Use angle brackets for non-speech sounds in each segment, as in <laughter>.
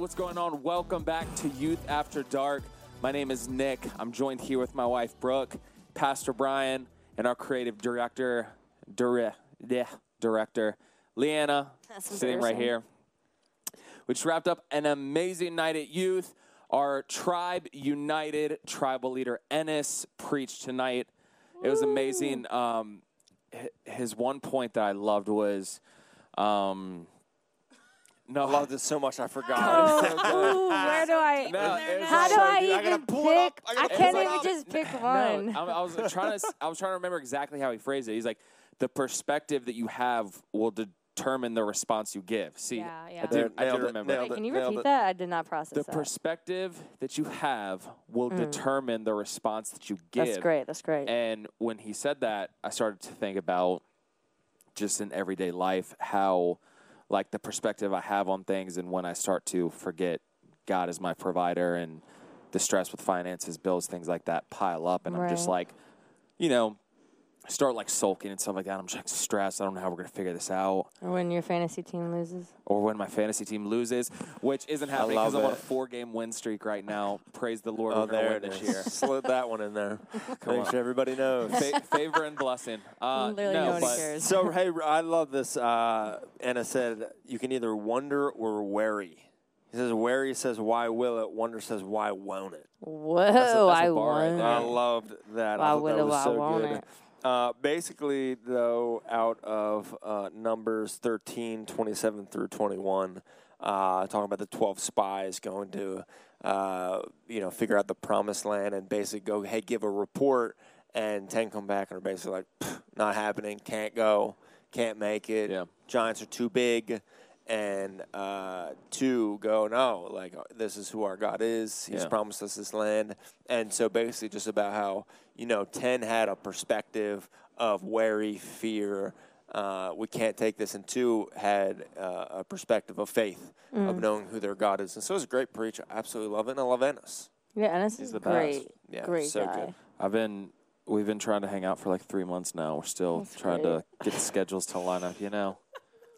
What's going on? Welcome back to Youth After Dark. My name is Nick. I'm joined here with my wife, Brooke, Pastor Brian, and our creative director, dire, yeah, director, Liana, sitting right here. We just wrapped up an amazing night at youth. Our tribe united tribal leader Ennis preached tonight. It was amazing. Um, his one point that I loved was, um, no, I loved it so much I forgot. Oh, so <laughs> ooh, where do I? No, how do so I good. I even gotta pull it up. pick? I I, can't even up. just pick No, one. I, I was trying to. I was trying to remember exactly how he phrased it. He's like, the perspective that you have will determine the response you give. See, Yeah, yeah. I do, I do Nailed it, remember. Wait, can you repeat it. that? I did not process The that. perspective that you have will Mm. determine the response that you give. That's great. That's great. And when he said that, I started to think about just in everyday life how, like, the perspective I have on things, and when I start to forget God is my provider, and the stress with finances, bills, things like that pile up, and I'm just like, you know, start like sulking and stuff like that. I'm just like stressed. I don't know how we're gonna figure this out, or when your fantasy team loses. or when my fantasy team loses, which isn't happening because I'm on a four-game win streak right now. Praise the Lord, Oh, we're gonna there win it this is. year. <laughs> Slid that one in there. <laughs> Make on. sure everybody knows. Fa- favor and blessing. <laughs> Uh, Literally no, nobody but cares. so hey, I love this. Uh, Ennis said you can either wonder or worry. He says worry says why will it. Wonder says why won't it. Whoa! that's a I bar right won. I loved that. Why I thought will that it, was why so won't good. it? Uh, basically, though, out of uh, Numbers 13, 27 through 21, uh, talking about the 12 spies going to, uh, you know, figure out the promised land and basically go, hey, give a report. And 10 come back and are basically like, not happening, can't go, can't make it. Yeah. Giants are too big. And uh, two go, no, like, uh, this is who our God is. He's Yeah. promised us this land. And so basically, just about how, you know, 10 had a perspective of worry, fear. Uh, we can't take this. And two had uh, a perspective of faith, of Mm. knowing who their God is. And so it was a great preach. I absolutely love it. And I love Ennis. Yeah, Ennis He's is the best. great. Yeah, great so guy. good. I've been we've been trying to hang out for like three months now. We're still That's trying great. to get the schedules to line up. You know,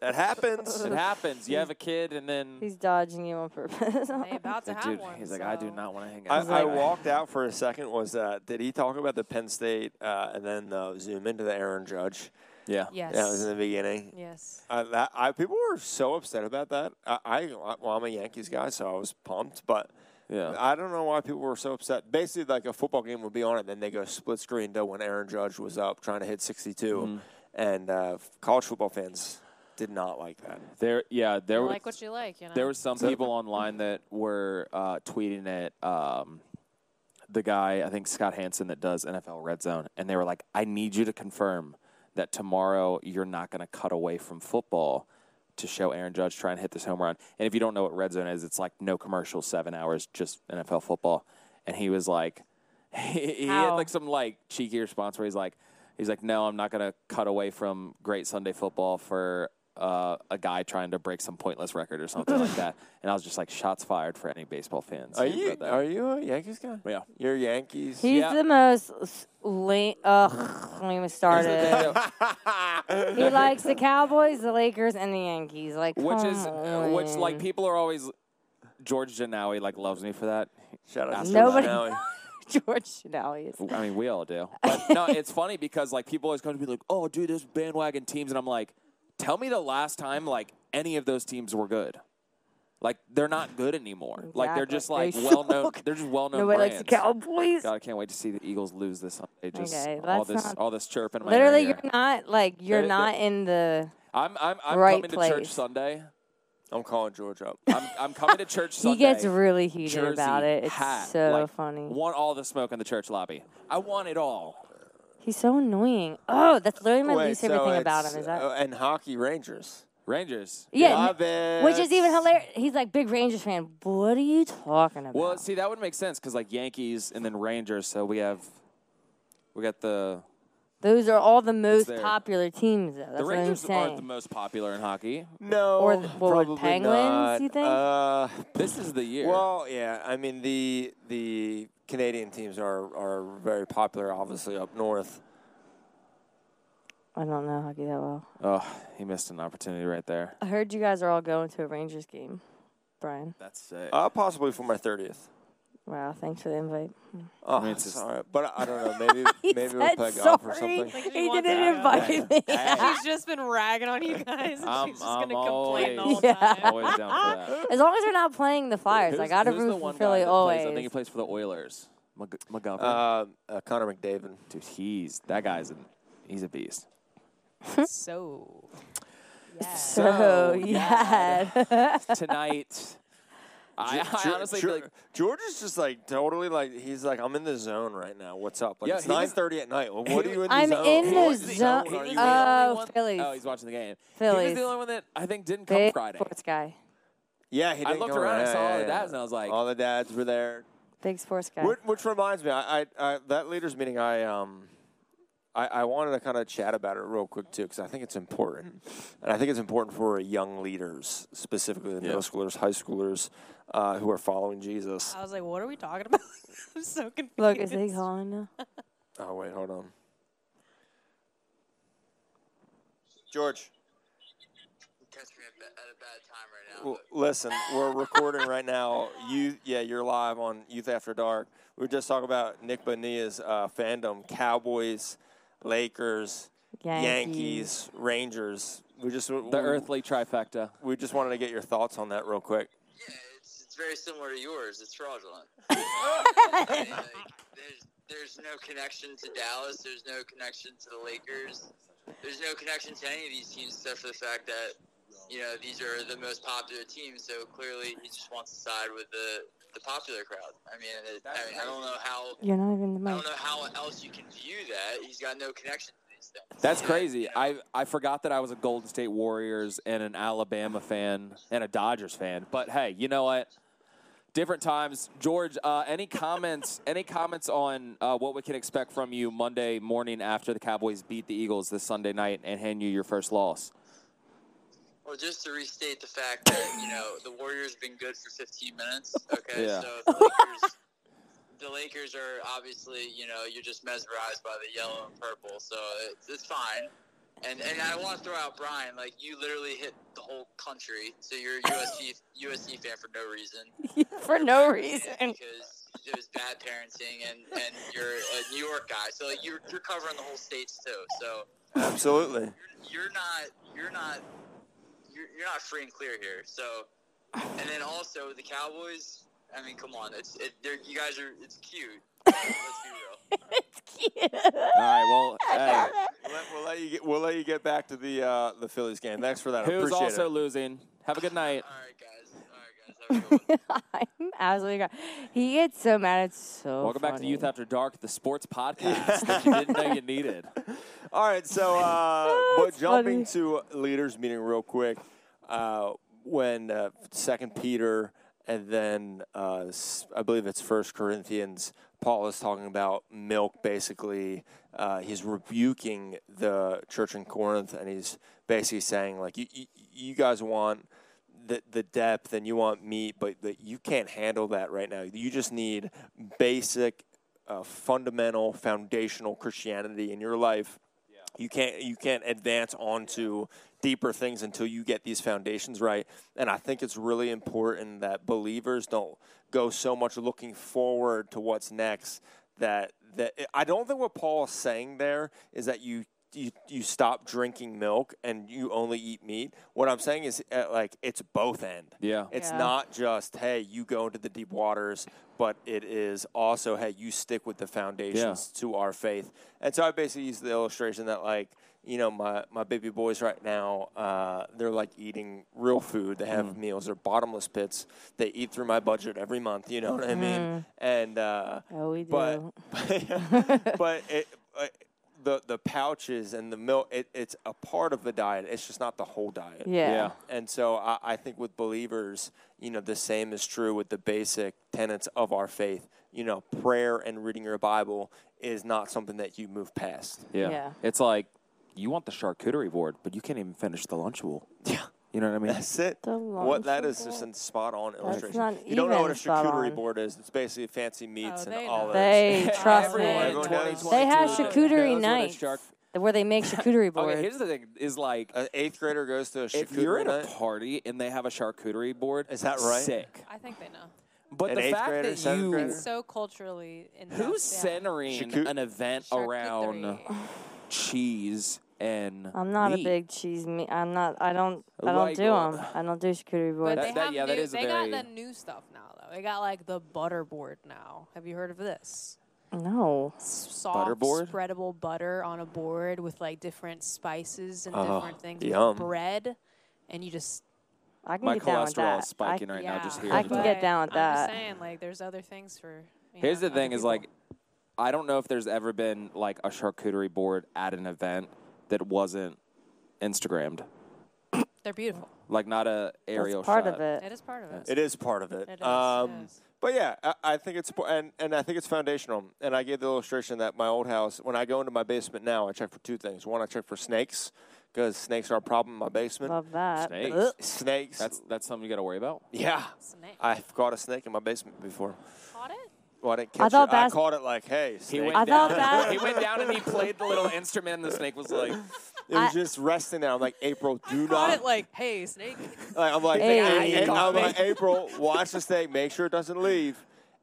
That happens. it happens. You have a kid, and then He's dodging you on purpose. They about <laughs> to the have dude, one. he's like, I do so- not want to hang I, out. I like- walked out for a second. Was uh, did he talk about the Penn State uh, and then uh, zoom into the Aaron Judge? yeah, Yes. That was in the beginning. yes. Uh, that I people were so upset about that. I, I well, I'm a Yankees guy, so I was pumped, but yeah. I don't know why people were so upset. Basically, like a football game would be on, and then they go split screen to when Aaron Judge was up trying to hit 62, Mhm. and uh, college football fans did not like that. There, yeah, there You was like what you like, you know. there were some people online that were uh, tweeting at um, the guy, I think Scott Hanson, that does NFL Red Zone, and they were like, "I need you to confirm that tomorrow you're not going to cut away from football to show Aaron Judge try and hit this home run." And if you don't know what Red Zone is, it's like no commercial, seven hours, just NFL football. And he was like, <laughs> he, he had How? like some like cheeky response where he's like, he's like, "No, I'm not going to cut away from great Sunday football for." Uh, a guy trying to break some pointless record or something like that, <laughs> and I was just like, "Shots fired for any baseball fans." Are who you read that. are you a Yankees guy? Yeah. You're Yankees. He's Yeah. the most s- lame. Ugh, don't even start it. <laughs> he likes the Cowboys, the Lakers, and the Yankees. Like, which is come which like people are always George Janawi like loves me for that. Shout out to Nobody- Cincinnati. <laughs> George Chinelli is. I mean, we all do. But no, it's funny because like people always come to me like, "Oh, dude, there's bandwagon teams," and I'm like, "Tell me the last time like any of those teams were good." Like they're not good anymore. Like they're just like They well known. They're just well known Nobody brands. likes the Cowboys. God, I can't wait to see the Eagles lose this Sunday. Just Okay, all that's this not- all this chirping. in my Literally, ear you're here. not like you're They- not in the. I'm I'm I'm right coming to church. Sunday. I'm calling George up. I'm I'm coming to church Sunday. <laughs> He gets really heated Jersey, about it. It's hat, so like, funny. Want all the smoke in the church lobby. I want it all. He's so annoying. Oh, that's literally my Wait, least so favorite thing about it's, him. Is that? uh, and hockey Rangers. Rangers. yeah, Love it. which is even hilarious. He's like big Rangers fan. What are you talking about? Well, see, that would make sense because like Yankees and then Rangers. So we have, we got the Those are all the most there. popular teams. Though. That's the what I'm Rangers aren't the most popular in hockey. No, Or the- what probably Penguins, not. you think? Uh, This is the year. well, yeah. I mean, the the Canadian teams are are very popular, obviously up north. I don't know hockey that well. oh, he missed an opportunity right there. I heard you guys are all going to a Rangers game. Brian. That's sick. Uh, possibly for my thirtieth. Wow, thanks for the invite. Oh, mean, it's just- sorry, but I don't know. Maybe <laughs> maybe we'll said play golf or sorry. something. Like, He didn't to- invite me. Hey. She's <laughs> just been ragging on you guys. and I'm- she's just I'm gonna complain the always- whole Yeah. time. always down for that. <laughs> As long as they're not playing the Flyers, I Who's- got to who's the root for one guy Philly that plays- always. I think he plays for the Oilers. Mc- McGovern. Uh, uh, Connor McDavid. Dude, he's that guy's an he's a beast. So, yeah. so So, yeah. Tonight, I, I honestly Ge- feel like George is just like totally like he's like I'm in the zone right now. What's up? Like Yeah, it's he was- nine thirty at night. Well, what are you in the I'm zone? in What the zone zone. are he you the Uh, only one- Phillies. Oh, he's watching the game. He Phillies. was the only one that I think didn't come Big Friday. sports guy. yeah, he I didn't looked go around and saw all the yeah. dads, and I was like, all the dads were there. Big sports guy. Which, which reminds me, I, I, I that leaders meeting, I um, I, I wanted to kind of chat about it real quick too, because I think it's important, and I think it's important for young leaders, specifically the Yeah. middle schoolers, high schoolers, uh, who are following Jesus. I was like, what are we talking about? <laughs> I'm so confused. Look, is he calling now? Oh wait, hold on, George. catch me at, a bad time right now. Well, listen, we're recording right now. You, yeah, you're live on Youth After Dark. We were just talking about Nick Bonilla's uh, fandom: Cowboys, Lakers, Yankees. Yankees, Rangers. We just the we, earthly trifecta. We just wanted to get your thoughts on that real quick. Yeah, it's, it's very similar to yours. It's fraudulent. <laughs> Like, there's there's no connection to Dallas. There's no connection to the Lakers. There's no connection to any of these teams except for the fact that you know these are the most popular teams. So clearly, he just wants to side with the the popular crowd. I mean, it, I mean, I don't know how You're not even the I don't know how else you can view that. He's got no connection to these things. That's Yeah, crazy. you know. I I forgot that I was a Golden State Warriors and an Alabama fan and a Dodgers fan. But hey, you know what? Different times. George, uh, any comments? <laughs> any comments on uh, what we can expect from you Monday morning after the Cowboys beat the Eagles this Sunday night and hand you your first loss? Well, just to restate the fact that you know the Warriors have been good for 15 minutes. Okay, Yeah. so the Lakers, the Lakers are obviously you know you're just mesmerized by the yellow and purple, so it's, it's fine. And and I want to throw out Brian, like you literally hit the whole country, so you're a USC USC fan for no reason. <laughs> For no reason. because it was bad parenting, and and you're a New York guy, so like you're you're covering the whole states too. So Absolutely. you're not you're not you're, you're not free and clear here. So, and then also the Cowboys. I mean, come on, it's it, they're, you guys are it's cute. Let's be real. <laughs> it's cute. All right. Well, <laughs> hey, We'll let, we'll let you get we'll let you get back to the uh, the Phillies game. Thanks for that. I who's appreciate also it. losing? Have a good night. All right, guys. All right, guys. Have a good. <laughs> I'm absolutely got. He gets so mad. It's so. Welcome back to funny. Youth After Dark, the sports podcast that you didn't know you needed. All right, so uh, <laughs> but jumping funny. to leaders meeting real quick, uh, when uh, Second Peter and then uh, I believe it's First Corinthians, Paul is talking about milk. Basically, uh, he's rebuking the church in Corinth, and he's basically saying like, you, you, you guys want the the depth and you want meat, but that you can't handle that right now. You just need basic, uh, fundamental, foundational Christianity in your life. You can't you can't advance onto deeper things until you get these foundations right. And I think it's really important that believers don't go so much looking forward to what's next that that I don't think what Paul is saying there is that you you, you stop drinking milk and you only eat meat. What I'm saying is uh, like it's both end. Yeah. It's Yeah. not just hey you go into the deep waters, but it is also hey you stick with the foundations to our faith. And so I basically use the illustration that like you know my my baby boys right now uh, they're like eating real food. They have meals. They're bottomless pits. They eat through my budget every month. You know what I mean? And uh, Oh, we do. <laughs> but but it, uh, the the pouches and the milk it, it's a part of the diet. It's just not the whole diet. yeah. Yeah. And so I, I think with believers, you know, the same is true with the basic tenets of our faith. You know, prayer and reading your Bible is not something that you move past. Yeah. Yeah. It's like you want the charcuterie board, but you can't even finish the Lunchable. Yeah. You know what I mean? That's it. The What that is just a spot on illustration. not you don't know what a spot charcuterie on. board is. It's basically fancy meats Oh, and they know. olives. They <laughs> trust me. Everyone in They have charcuterie knows what a nights. where they make <laughs> charcuterie boards. Okay, here's the thing: is like An eighth grader goes to a if you're at a night. party and they have a charcuterie board, Is that right? Sick. I think they know. But An the eighth fact grader, that seventh you grader? It's so culturally in who's centering Charcut- an event around cheese and I'm not meat? a big cheese meat. I'm not. I don't. I don't Like, do uh, them. I don't do charcuterie But boards. That- they that- have yeah, that new, is a they very- got the new stuff now though. They got like the butter board now. Have you heard of this? no. S- Soft, Butterboard? spreadable butter on a board with like different spices and Oh, different things. with yum. bread, and you just I can My get down with cholesterol that. is spiking I, right yeah. now just I can get down with that. I'm that. just saying, like, there's other things for. Here's know, the thing: is people. like, I don't know if there's ever been like a charcuterie board at an event that wasn't Instagrammed, they're beautiful. like not a aerial That's part shot. of it. It is part of it. It is part of it. It is, Um, it is. But yeah, I, I think it's po- and and I think it's foundational. And I gave the illustration that my old house, when I go into my basement now, I check for two things. One, I check for snakes because snakes are a problem in my basement. Love that. Snakes. Ugh. Snakes. That's that's something you got to worry about. yeah. Snake. I've caught a snake in my basement before. Caught it? Well, I didn't I catch thought it. I bas- caught it like, hey, He snake. went I down. thought that- he went down and he played the little instrument, and the snake was like, it was I- just resting there. I'm like, April, do Caught not. it like, hey, snake. Like, I'm like, Hey. hey, You caught I'm like. April, <laughs> watch the snake. Make sure it doesn't leave.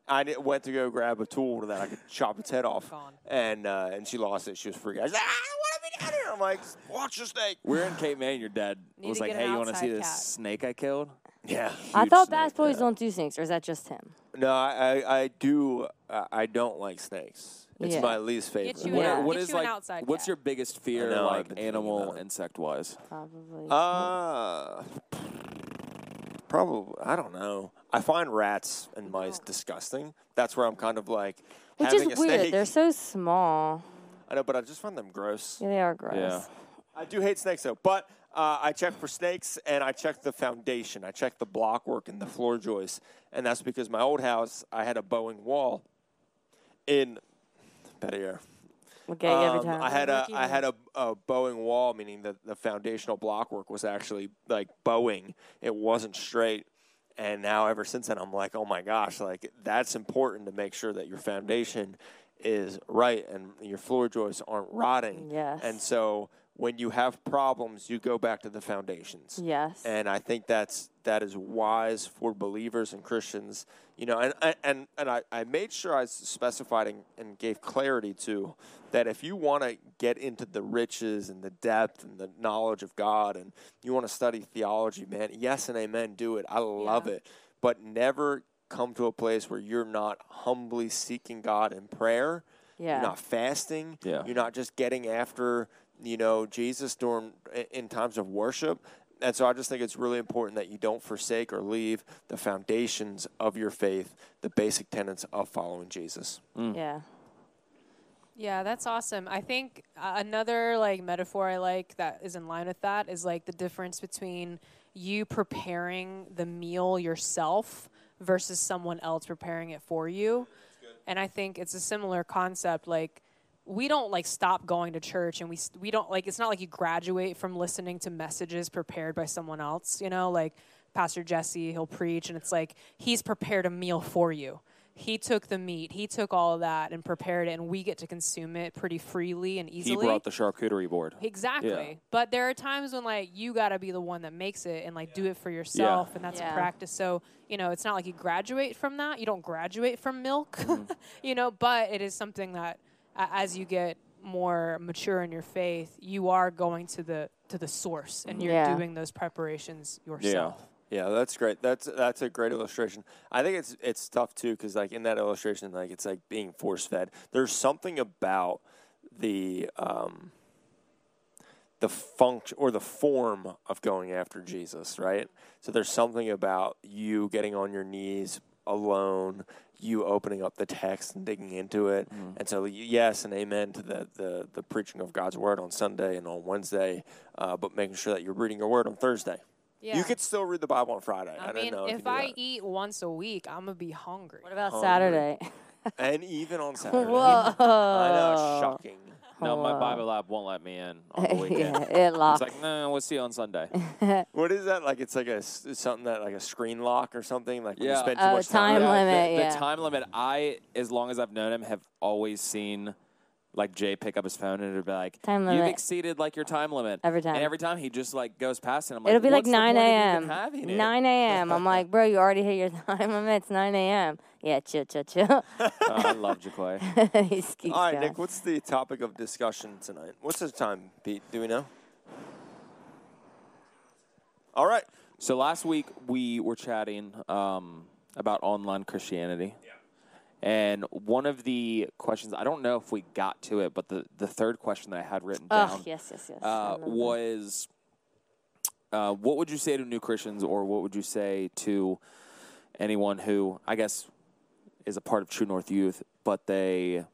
I did, went to go grab a tool that I could chop its head off, Gone. and uh, and she lost it. She was freaking out. She's like, I don't want to be down here. I'm like, watch the snake. "We're in Cape May, and your dad Need was to like, get hey, you want to see outside this cat." snake I killed?" Yeah. I thought snake, bass boys yeah. don't do snakes, or is that just him? No, I I, I do. Uh, I don't like snakes. It's Yeah. my least favorite. Get you What, Yeah. an, what get is you an like? outside what's cat. your biggest fear, know, like animal, insect wise? Probably. Uh, probably. I don't know. I find rats and mice disgusting. That's where I'm kind of like Which having is a weird. snake. They're so small. I know, but I just find them gross. Yeah, they are gross. Yeah. I do hate snakes though, but uh, I check for snakes and I check the foundation. I check the block work and the floor joists, and that's because my old house I had a bowing wall in Pettier. We get you every Um, time. I had a I had a, a bowing wall, meaning that the foundational block work was actually like bowing. It wasn't straight. And now ever since then I'm like, oh my gosh, like that's important to make sure that your foundation is right and your floor joists aren't rotting. Yes. And so when you have problems, you go back to the foundations. yes. And I think that's that is wise for believers and Christians. You know, and and and I, I made sure I specified and, and gave clarity to that if you want to get into the riches and the depth and the knowledge of God and you want to study theology, man, yes and amen, do it. I love Yeah. it. But never come to a place where you're not humbly seeking God in prayer. yeah. You're not fasting. Yeah. You're not just getting after, you know, Jesus during in times of worship. And so I just think it's really important that you don't forsake or leave the foundations of your faith, the basic tenets of following Jesus. Yeah. Yeah, that's awesome. I think uh, another like metaphor I like that is in line with that is like the difference between you preparing the meal yourself versus someone else preparing it for you. And I think it's a similar concept like we don't like stop going to church and we we don't like it's not like you graduate from listening to messages prepared by someone else, you know, like Pastor Jesse, he'll preach and it's like he's prepared a meal for you. He took the meat, he took all of that and prepared it and we get to consume it pretty freely and easily. He brought the charcuterie board. Exactly. Yeah. But there are times when like you got to be the one that makes it and like do it for yourself and that's Yeah. a practice. So, you know, it's not like you graduate from that. You don't graduate from milk. Mm-hmm. <laughs> you know, but it is something that a as you get more mature in your faith, you are going to the to the source and you're Yeah. doing those preparations yourself. Yeah, yeah, that's great. That's that's a great illustration. I think it's it's tough too because like in that illustration, like it's like being force fed. There's something about the um, the function or the form of going after Jesus, right? So there's something about you getting on your knees alone, you opening up the text and digging into it, and so yes and amen to the the the preaching of God's word on Sunday and on Wednesday, uh, but making sure that you're reading your word on Thursday. Yeah. You could still read the Bible on Friday. I, I don't mean, know if, you I that. eat once a week, I'm gonna be hungry. What about Hungry. Saturday? <laughs> and even on <laughs> Saturday. Whoa. I know, shocking. No, my Bible lab won't let me in on the <laughs> weekend. yeah, it locks. It's like, no, we'll see you on Sunday. <laughs> What is that? Like it's like a s- something that like a screen lock or something. Like when you Yeah. spend too Oh, much time time. limit. the, yeah. the time limit. I, as long as I've known him, have always seen like Jay pick up his phone and it'd be like, Time limit. "You've exceeded like your time limit." Every time. And every time he just like goes past it. I'm like, It'll be like "What's the 9 a.m. even having it?" 9 a.m. I'm <laughs> like, bro, you already hit your <laughs> time limit. It's 9 a.m. Yeah, chill, chill, chill. <laughs> Oh, I love Jaquay. He's cute. All right, guy. Nick. What's the topic of discussion tonight? What's the time, Pete? Do we know? All right. So last week we were chatting um, about online Christianity. And one of the questions, I don't know if we got to it, but the, the third question that I had written Oh, down yes, yes, yes. Uh, was uh, what would you say to new Christians, or what would you say to anyone who, I guess, is a part of True North Youth, but they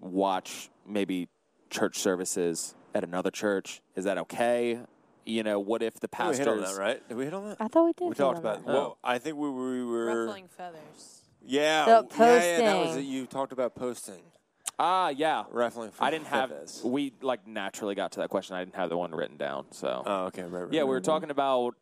watch maybe church services at another church? Is that okay? You know, what if the Did we pastors. hit on that, right? Did we hit on that? I thought we did. We talked about. that. Well, I think we were. We were Ruffling feathers. Yeah, The yeah, yeah. That was posting. it. You talked about posting. Ah, yeah. Ruffling. I didn't have. feathers. We like naturally got to that question. I didn't have the one written down. So Oh, okay. Right. right yeah, we were right. talking about.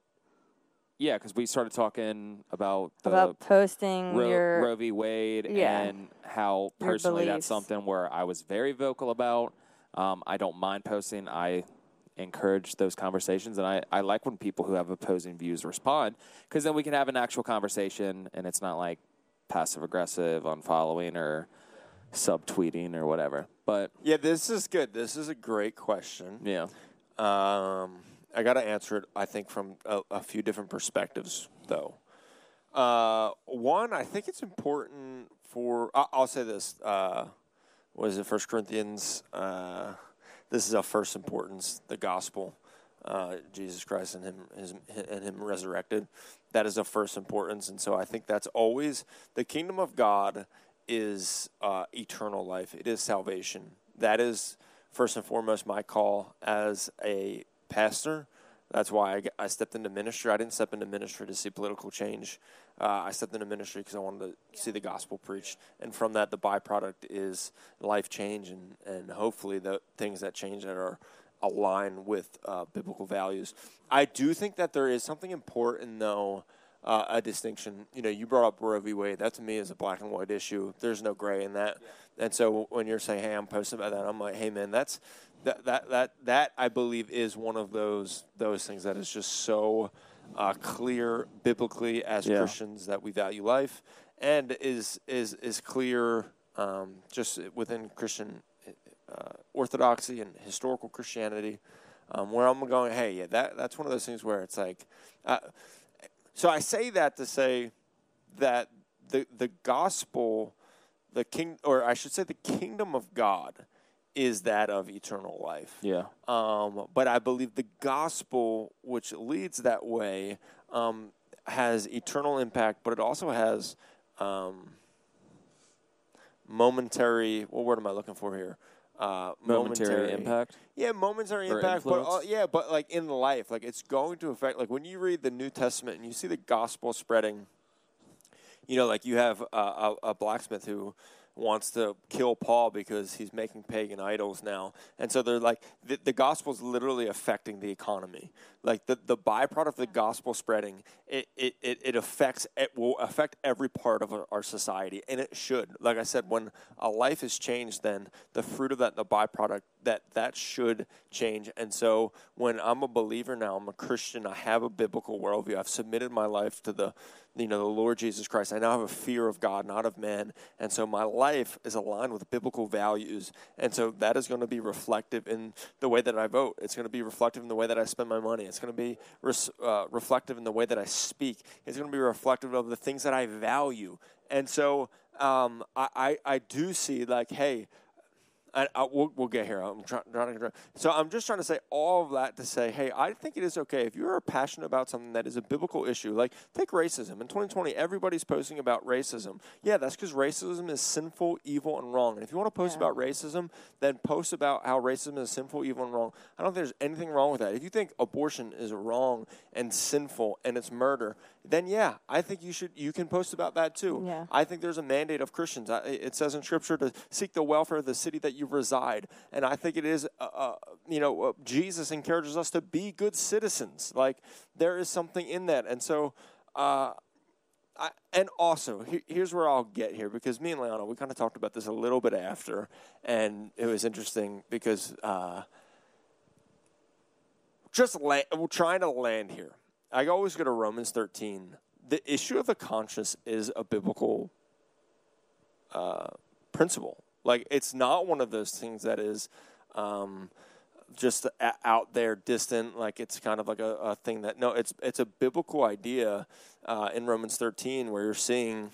Yeah, because we started talking about the About posting Ro- your. Roe v. Wade Yeah. and how Your personally that's beliefs. something where I was very vocal about. Um, I don't mind posting. I encourage those conversations, and I, I like when people who have opposing views respond because then we can have an actual conversation, and it's not like passive aggressive, unfollowing, or subtweeting or whatever. But Yeah, this is good. This is a great question. yeah, Um, I got to answer it, I think, from a, a few different perspectives, though. Uh, one, I think it's important for. I, I'll say this. Uh, what is it? First Corinthians. Uh, this is of first importance. The gospel, uh, Jesus Christ and him, his, and him resurrected. That is of first importance, and so I think that's always the kingdom of God is uh, eternal life. It is salvation. That is first and foremost my call as a pastor. That's why I stepped into ministry. I didn't step into ministry to see political change. Uh, I stepped into ministry because I wanted to see the gospel preached. And from that, the byproduct is life change and, and hopefully the things that change that are aligned with uh, biblical values. I do think that there is something important, though, uh, a distinction. You know, you brought up Roe v. Wade. That to me is a black and white issue. There's no gray in that. And so when you're saying, "Hey, I'm posting about that," I'm like, "Hey, man, that's that that that that I believe is one of those those things that is just so uh, clear biblically as Yeah. Christians that we value life, and is is is clear um, just within Christian uh, orthodoxy and historical Christianity." Um, where I'm going, hey, yeah, that that's one of those things where it's like, uh, so I say that to say that the the gospel, the king, or I should say, the kingdom of God, is that of eternal life. yeah, Um, but I believe the gospel, which leads that way, um, has eternal impact, but it also has um, momentary. What word am I looking for here? Uh, momentary impact. yeah, momentary Or impact, but uh, yeah, but like in life, like it's going to affect. Like when you read the New Testament and you see the gospel spreading, you know, like you have a, a, a blacksmith who wants to kill Paul because he's making pagan idols now, and so they're like the, the gospel is literally affecting the economy. Like the the byproduct of the gospel spreading, it it, it, affects it will affect every part of our, our society, and it should. Like I said, when a life is changed, then the fruit of that, the byproduct that that should change. And so when I'm a believer now, I'm a Christian. I have a biblical worldview. I've submitted my life to the you know the Lord Jesus Christ. I now have a fear of God, not of man, and so my life is aligned with biblical values. And so that is going to be reflective in the way that I vote. It's going to be reflective in the way that I spend my money. It's going to be res- uh, reflective in the way that I speak. It's going to be reflective of the things that I value. And so um, I, I I do see like, hey. I, I, we'll, we'll get here. I'm trying, trying to. So I'm just trying to say all of that to say, hey, I think it is okay if you're passionate about something that is a biblical issue. Like take racism in 2020, everybody's posting about racism. Yeah, that's because racism is sinful, evil, and wrong. And if you want to post Yeah. about racism, then post about how racism is sinful, evil, and wrong. I don't think there's anything wrong with that. If you think abortion is wrong and sinful and it's murder, then yeah, I think you should. You can post about that too. Yeah. I think there's a mandate of Christians. I- It says in Scripture to seek the welfare of the city that you reside, and I think it is. Uh, uh, you know, uh, Jesus encourages us to be good citizens. Like there is something in that, and so. Uh, I, and also, he, here's where I'll get here because me and Liana, we kind of talked about this a little bit after, and it was interesting because uh, just la- we're trying to land here. I always go to Romans 13. The issue of the conscience is a biblical uh, principle. Like, it's not one of those things that is. Um, just a- out there, distant, like it's kind of like a, a thing that no, it's it's a biblical idea uh, in Romans 13 where you're seeing,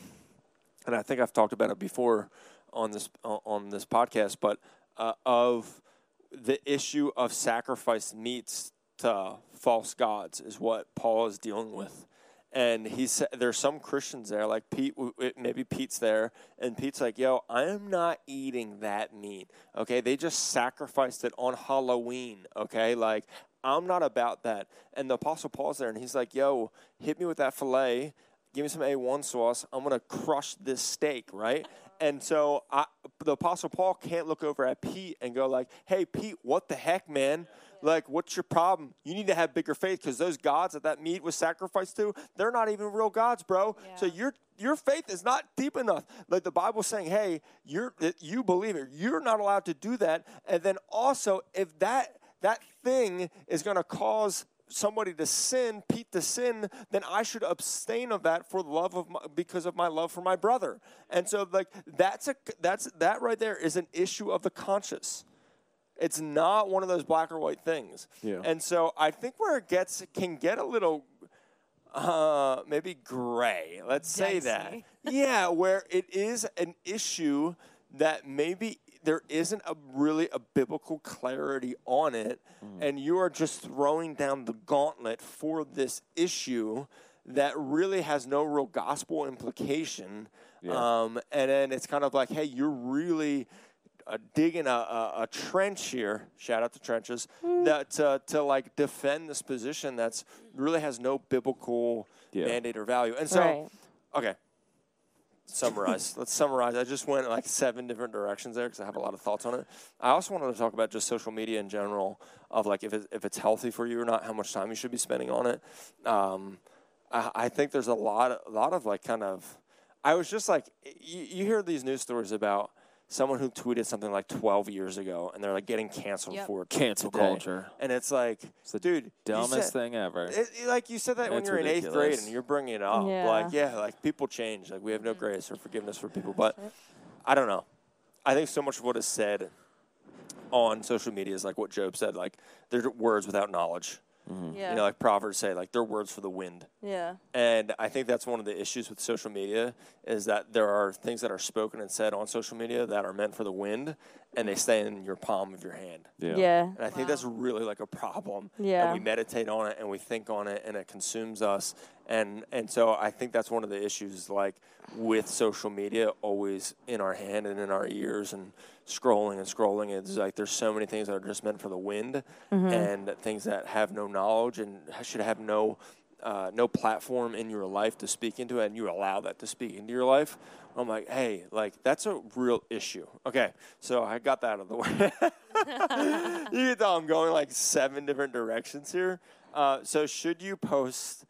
and I think I've talked about it before on this on this podcast, but uh, of the issue of sacrifice meats to false gods is what Paul is dealing with. And he said, there's some Christians there, like Pete, maybe Pete's there, and Pete's like, yo, I am not eating that meat. Okay. They just sacrificed it on Halloween. Okay. Like, I'm not about that. And the Apostle Paul's there, and he's like, yo, hit me with that filet. Give me some A1 sauce. I'm to crush this steak, right? And so I, the Apostle Paul can't look over at Pete and go like, "Hey, Pete, what the heck, man? Like, what's your problem? You need to have bigger faith because those gods that that meat was sacrificed to, they're not even real gods, bro. So your your faith is not deep enough. Like the Bible's saying, hey, you're that you believe it. You're not allowed to do that. And then also, if that that thing is going to cause somebody to sin, Pete to sin, then I should abstain of that for love of my, because of my love for my brother. And so like that's a that's that right there is an issue of the conscience. It's not one of those black or white things. Yeah. And so I think where it gets can get a little uh, maybe gray. Let's say that. Yeah, where it is an issue that maybe there isn't a really a biblical clarity on it, and you are just throwing down the gauntlet for this issue that really has no real gospel implication. Yeah. Um, and then it's kind of like, hey, you're really digging a, a, a trench here. Shout out to trenches that uh, to like defend this position that's really has no biblical Yeah. mandate or value. And so, Right. okay, summarize. <laughs> Let's summarize. I just went like seven different directions there because I have a lot of thoughts on it. I also wanted to talk about just social media in general, of like if it, if it's healthy for you or not, how much time you should be spending on it. Um, I, I think there's a lot, a lot of like kind of. I was just like, you, you hear these news stories about someone who tweeted something like 12 years ago, and they're like getting canceled Yep. for it Cancel today. culture. and it's like, the dude, Dumbest said- thing ever. it, it- like you said that when you're in eighth grade and you're bringing it up. Yeah. Like, yeah, like people change. Like we have no mm-hmm. grace or forgiveness for people. But I don't know. I think so much of what is said on social media is like what Job said. Like they're words without knowledge. Mm-hmm. Yeah. You know, like Proverbs say, like they're words for the wind. yeah. And I think that's one of the issues with social media is that there are things that are spoken and said on social media that are meant for the wind, and they stay in your palm of your hand. yeah. Yeah. And I think that's really like a problem. Yeah. And we meditate on it and we think on it and it consumes us. And and so I think that's one of the issues like with social media always in our hand and in our ears and scrolling and scrolling. It's like there's so many things that are just meant for the wind and things that have no knowledge and should have no uh, no platform in your life to speak into it and you allow that to speak into your life. I'm like, hey, like that's a real issue. Okay, so I got that out of the way. you can tell I'm going like seven different directions here. Uh, so, should you post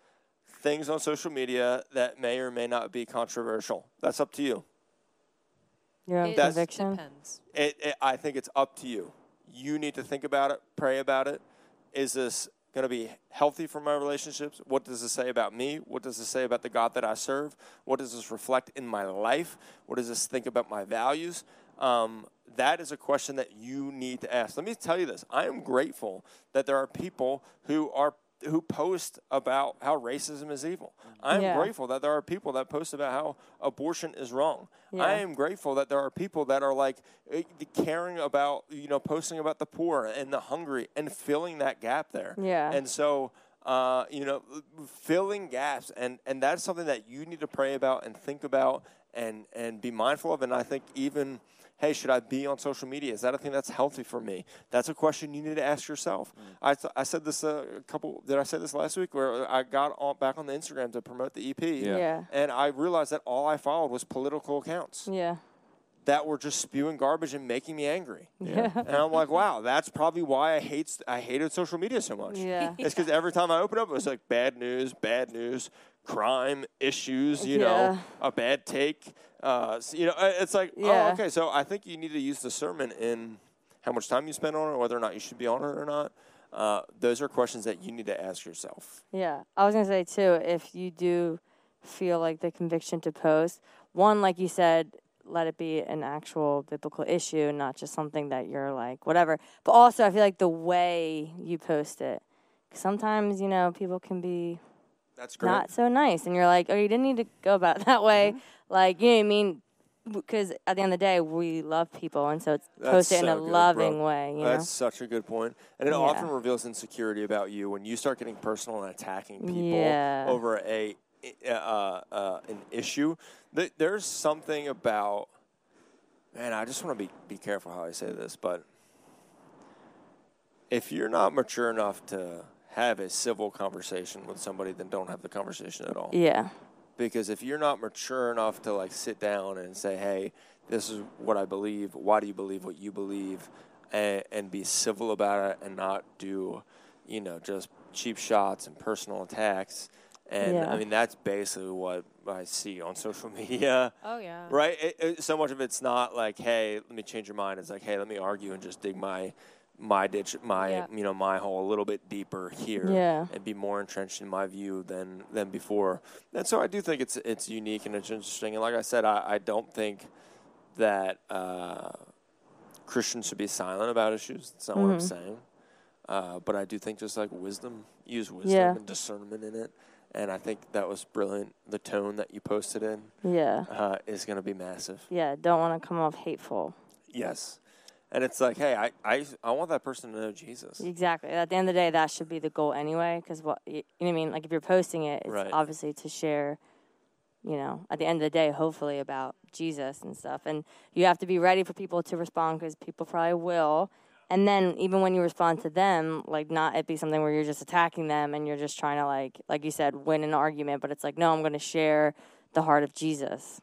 things on social media that may or may not be controversial? That's up to you. Your own It conviction. depends. It, it, I think it's up to you. You need to think about it, pray about it. Is this going to be healthy for my relationships? What does this say about me? What does this say about the God that I serve? What does this reflect in my life? What does this think about my values? Um, that is a question that you need to ask. Let me tell you this: I am grateful that there are people who are who post about how racism is evil. I am Yeah. grateful that there are people that post about how abortion is wrong. I am grateful that there are people that are like eh, caring about, you know, posting about the poor and the hungry and filling that gap there. Yeah. And so, uh, you know, filling gaps and and that's something that you need to pray about and think about and and be mindful of. And I think even. Hey, should I be on social media? Is that a thing that's healthy for me? That's a question you need to ask yourself. I, th- I said this uh, a couple. Did I say this last week? Where I got on, back on the Instagram to promote the EP, Yeah. Yeah. and I realized that all I followed was political accounts Yeah. that were just spewing garbage and making me angry. Yeah. <laughs> And I'm like, wow, that's probably why I hate I hated social media so much. Yeah. It's because every time I open up, it was like bad news, bad news, crime issues, you Yeah. know, a bad take. Uh, you know, uh, it's like, Yeah. oh, okay. So I think you need to use the sermon in how much time you spend on it, whether or not you should be on it or not. Uh, those are questions that you need to ask yourself. Yeah, I was gonna say too. If you do feel like the conviction to post, one, like you said, let it be an actual biblical issue, not just something that you're like whatever. But also, I feel like the way you post it, sometimes you know people can be That's great. not so nice, and you're like, oh, you didn't need to go about it <laughs> that way. Mm-hmm. Like, you know what I mean? Because at the end of the day, we love people, and so it's That's post in so a good, bro. loving way. You That's such a good point. And it often reveals insecurity about you when you start getting personal and attacking people Yeah. over a uh, uh, an issue. Th- There's something about man. I just want to be be careful how I say this, but if you're not mature enough to have a civil conversation with somebody, then don't have the conversation at all? Yeah. because if you're not mature enough to like sit down and say hey this is what i believe why do you believe what you believe and, and be civil about it and not do you know just cheap shots and personal attacks and Yeah. i mean that's basically what i see on social <laughs> media Oh yeah. right it, it, so much of it's not like hey let me change your mind it's like hey let me argue and just dig my my ditch my Yeah. you know my hole a little bit deeper here Yeah. and be more entrenched in my view than than before and so i do think it's it's unique and it's interesting and like i said i, I don't think that uh, christians should be silent about issues that's not what i'm Mhm. saying uh, but i do think just like wisdom use wisdom Yeah. and discernment in it and i think that was brilliant the tone that you posted in Yeah. uh, is going to be massive. Yeah. Don't want to come off hateful. Yes. And it's like, hey, I, I, I want that person to know Jesus. Exactly. At the end of the day, that should be the goal anyway. Because what you, you know what I mean? Like if you're posting it, it's Right. obviously to share. You know, at the end of the day, hopefully about Jesus and stuff, and you have to be ready for people to respond because people probably will. And then even when you respond to them, like not it be something where you're just attacking them and you're just trying to like, like you said, win an argument. But it's like, no, I'm going to share the heart of Jesus,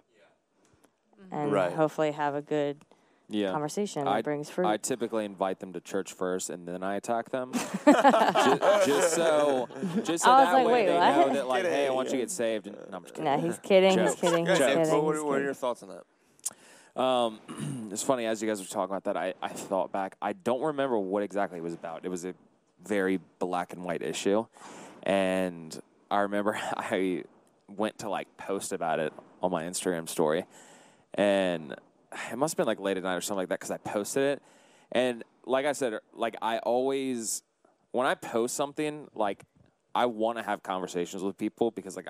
and Right. hopefully have a good Yeah. conversation I- that brings fruit. I typically invite them to church first, and then I attack them, <laughs> just, just so, just so I was that like, way wait, they what? know that, <laughs> like, hey, I want you to get saved. And, no, I'm just kidding. no, he's kidding. He's kidding. He's Guys, kidding. what, what, what are your thoughts on that? Um, <clears throat> it's funny as you guys were talking about that. I, I thought back. I don't remember what exactly it was about. It was a very black and white issue, and I remember <laughs> I went to like post about it on my Instagram story, and <sighs> it must have been like late at night or something like that because I posted it, and like I said, like I always when I post something, like I want to have conversations with people because like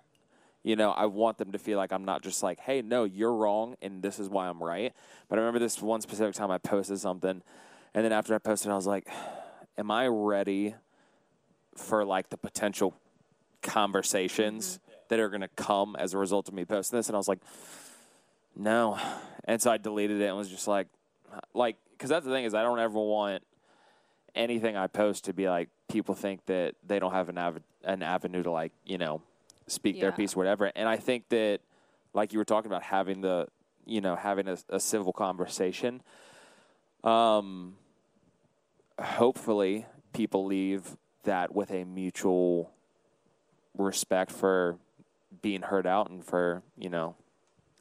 you know, I want them to feel like I'm not just like, hey, no, you're wrong, and this is why I'm right. But I remember this one specific time I posted something, and then after I posted, I was like, am I ready for like the potential conversations mm-hmm. that are going to come as a result of me posting this? And I was like, no. And so I deleted it and was just like, like, because that's the thing is I don't ever want anything I post to be like people think that they don't have an av- an avenue to like you know speak their Yeah. piece, whatever. And I think that, like you were talking about, having the you know having a, a civil conversation. Um, hopefully, people leave that with a mutual respect for being heard out and for you know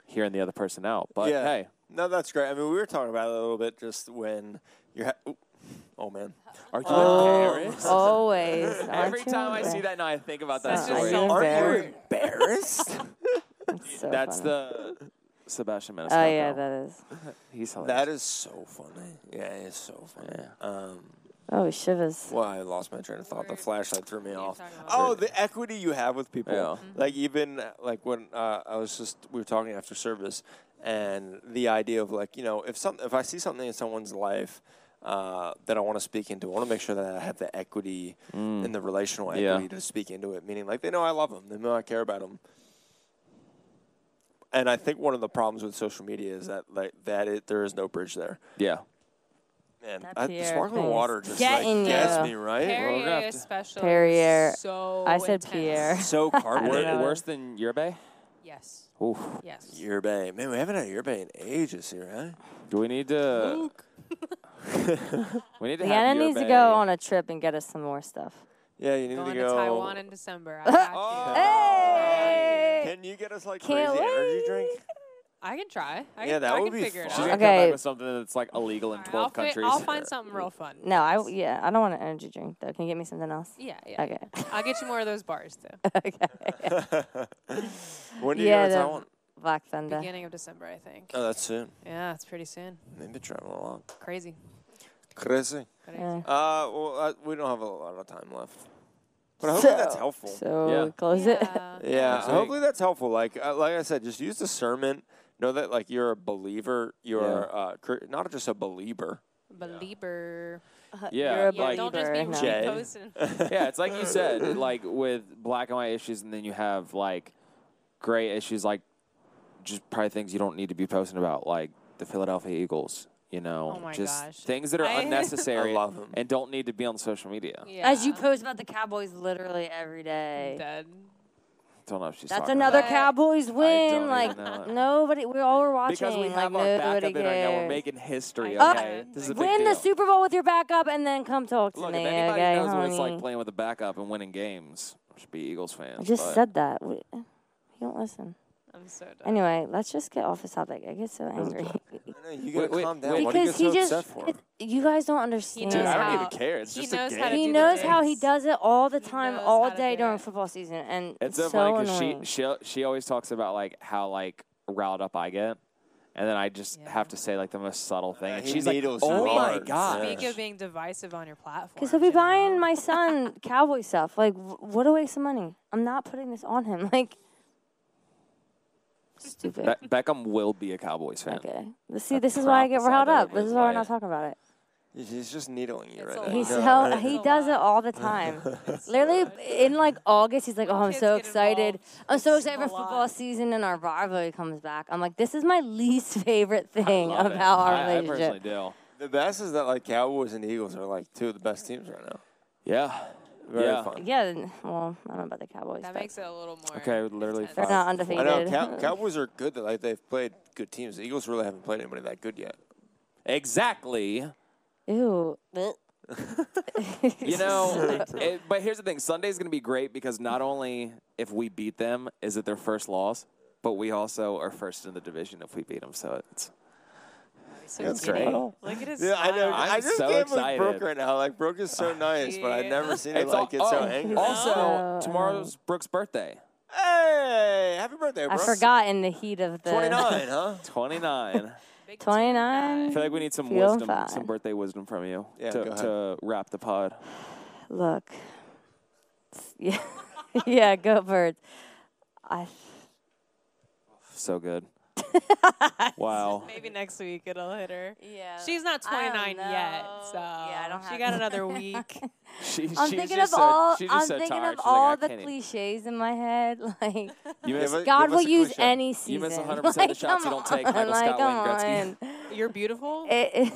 hearing the other person out. But Yeah. hey, No, that's great. I mean, we were talking about it a little bit just when you're. Ha- oh man, are you Oh, embarrassed? <laughs> always. <laughs> Every Aren't time I see that now, I think about that Such a story. self- aren't you embarrassed? <laughs> It's so That's funny. the Sebastian Maniscalco. Oh yeah, that is. He's hilarious. that is so funny. Yeah, it's so funny. Yeah. Um, Oh shivers. well, I lost my train of thought. The flashlight threw me What are you off. Oh, the equity you have with people. Yeah. Like even uh, like when uh, I was just we were talking after service, and the idea of like you know if some if I see something in someone's life. Uh, that I want to speak into. I want to make sure that I have the equity and the relational Yeah. equity to speak into it. Meaning, like they know I love them, they know I care about them. And I think one of the problems with social media is that like that it, there is no bridge there. yeah. And That I, the sparkling thing water just like getting gets you. me right. we're gonna Perrier have especially. Perrier. So I said intense. Pierre. <laughs> So <laughs> I carbonated. Worse than Yerbe? Yes. Oof. Yes. Yerba. Man, we haven't had Yerba in ages here, huh? Do we need to? <laughs> we need to have Liana needs to go on a trip and get us some more stuff. Yeah, you need Going to to go. Taiwan in December. I got Oh, you. Hey! Can you get us like Can't crazy energy drink? I can try. I Yeah, can, that I would can be figure it fun. She's out. gonna come Okay. back with something that's like illegal in 12 I'll fi- countries. I'll find something real fun. No, I yeah, I don't want an energy drink though. Can you get me something else? Yeah, yeah. Okay. I'll get you more of those bars too. <laughs> okay. <laughs> when do you Yeah, go to the- Taiwan? Black Thunder. Beginning of December, I think. Oh, that's soon. Yeah, it's pretty soon. Maybe travel a lot. Crazy. Crazy. Crazy. Yeah. Uh, well, uh, we don't have a lot of time left. But hopefully that's So- helpful. So Yeah. we close it. Yeah. Yeah, That's <laughs> hopefully that's helpful. Like, uh, like I said, just use discernment. Know that like you're a believer. You're uh, cr- not just a believer. Belieber. Yeah, You're a Yeah, like- don't just be believer, no. Jay. reposting. <laughs> yeah, it's like you said, like with black and white issues, and then you have like gray issues, like just probably things you don't need to be posting about, like the Philadelphia Eagles. You know, Oh my just gosh. things that are I- <laughs> unnecessary I love 'em. and don't need to be on social media. Yeah. As you post about the Cowboys literally every day. Dead. Don't know if she's That's another about. But- Cowboys win. Like nobody, we all were watching. Because we like have our nobody backup in right now. We're making history. Okay, Uh, this is a big Win the. Super Bowl with your backup and then come talk to Look, me. if anybody okay, knows what it's like playing with a backup and winning games, should be Eagles fans. I just but- said that. We, you don't listen. I'm so done. Anyway, let's just get off this topic. I get so angry. <laughs> I know, you gotta Wait, wait, calm down. wait. What do you because get he so just, for? you guys don't understand. Dude, I don't how- even care. It's he just knows a how to he do the knows how he things. does it all the time, knows all how to day do during it. football season, and It's it's so funny because annoying. she she she always talks about like how like riled up I get, and then I just Yeah. have to say like the most subtle thing, and he she's like, needles "Oh you my hard." god!" Yeah. Speak of being divisive on your platform. Because he'll be buying my son <laughs> cowboy stuff. Like, wh- what a waste of money. I'm not putting this on him. <laughs> Like, stupid. Be- Beckham will be a Cowboys fan. Okay. Let's see, I this is why I get prophesied riled up. This is why we're not talking about it. He's just needling you It's right now. He's You so, right? he does it all the time. <laughs> Literally in like August, he's like, "Oh, I'm so excited! I'm so excited a for lot. football season and our rivalry comes back." I'm like, "This is my least <laughs> favorite thing Love it. about our I, I personally do. The best is that like Cowboys and Eagles are like two of the best teams right now. Yeah. Very Yeah. fun. yeah, well, I don't know about the Cowboys. That but makes it a little more. Okay, literally intense. They're five- not I know Cow- <laughs> Cowboys are good. that, Like they've played good teams. The Eagles really haven't played anybody that good yet. Exactly. Ew. <laughs> You <laughs> know, it, but here's the thing: Sunday's going to be great because not only if we beat them is it their first loss, but we also are first in the division if we beat them. So it's So That's giddy. great. Look at his Yeah, I know. I'm I just so can't believe excited. Brooke right now. Like Brooke is so oh, nice, but I've never seen it like all- get so oh, angry. Also, So, tomorrow's Brooke's birthday. Hey, happy birthday, Brooke. I forgot in the heat of the 29, huh? <laughs> 29. <laughs> 29. I feel like we need some Feel wisdom, fine. some birthday wisdom from you Yeah, to, to wrap the pod. Look. <laughs> Yeah. yeah, go birds. I So good. <laughs> wow. Maybe next week it'll hit her. yeah. She's not 29 yet, so Yeah, I don't she have got <laughs> another week. <laughs> She, I'm she's thinking just of all she's I'm thinking of all like, the can't even- cliches in my head. Like You miss, God give will use cliche. any season. You miss 100% of the shots you don't take. Michael like, Scott come Wayne on. You're beautiful. It- it-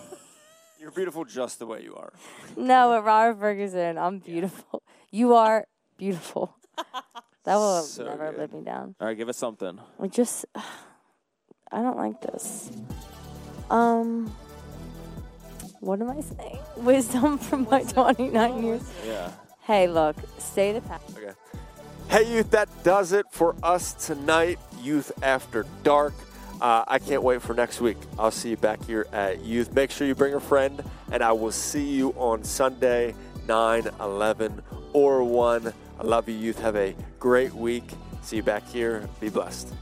You're beautiful just the way you are. no, with Robert Ferguson, I'm beautiful. You are beautiful. That will So never good. let me down. All right, give us something. <sighs> I just, I don't like this. Um, what am I saying? <laughs> Wisdom from my 29 years. Yeah. Hey, look, stay the path. Okay. Hey, youth, that does it for us tonight, Youth After Dark. Uh, I can't wait for next week. I'll see you back here at Youth. Make sure you bring a friend, and I will see you on Sunday, 9, 11, or 1. I love you, Youth. Have a great week. See you back here. Be blessed.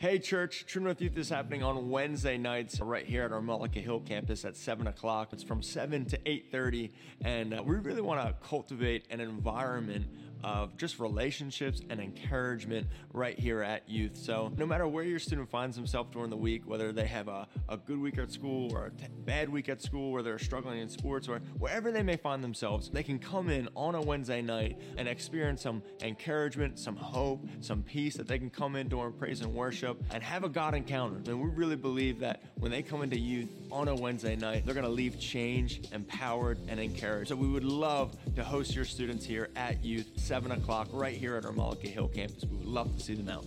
Hey, church, True North Youth is happening on Wednesday nights right here at our Mullica Hill campus at 7 o'clock. It's from 7 to 8.30, and uh, we really want to cultivate an environment of just relationships and encouragement right here at youth. So, no matter where your student finds himself during the week, whether they have a, a good week at school or a t- bad week at school, or they're struggling in sports, or wherever they may find themselves, they can come in on a Wednesday night and experience some encouragement, some hope, some peace that they can come in during praise and worship and have a God encounter. And we really believe that when they come into youth on a Wednesday night, they're going to leave changed, empowered, and encouraged. So, we would love to host your students here at youth 7 o'clock right here at our Mullica Hill campus. We would love to see them out.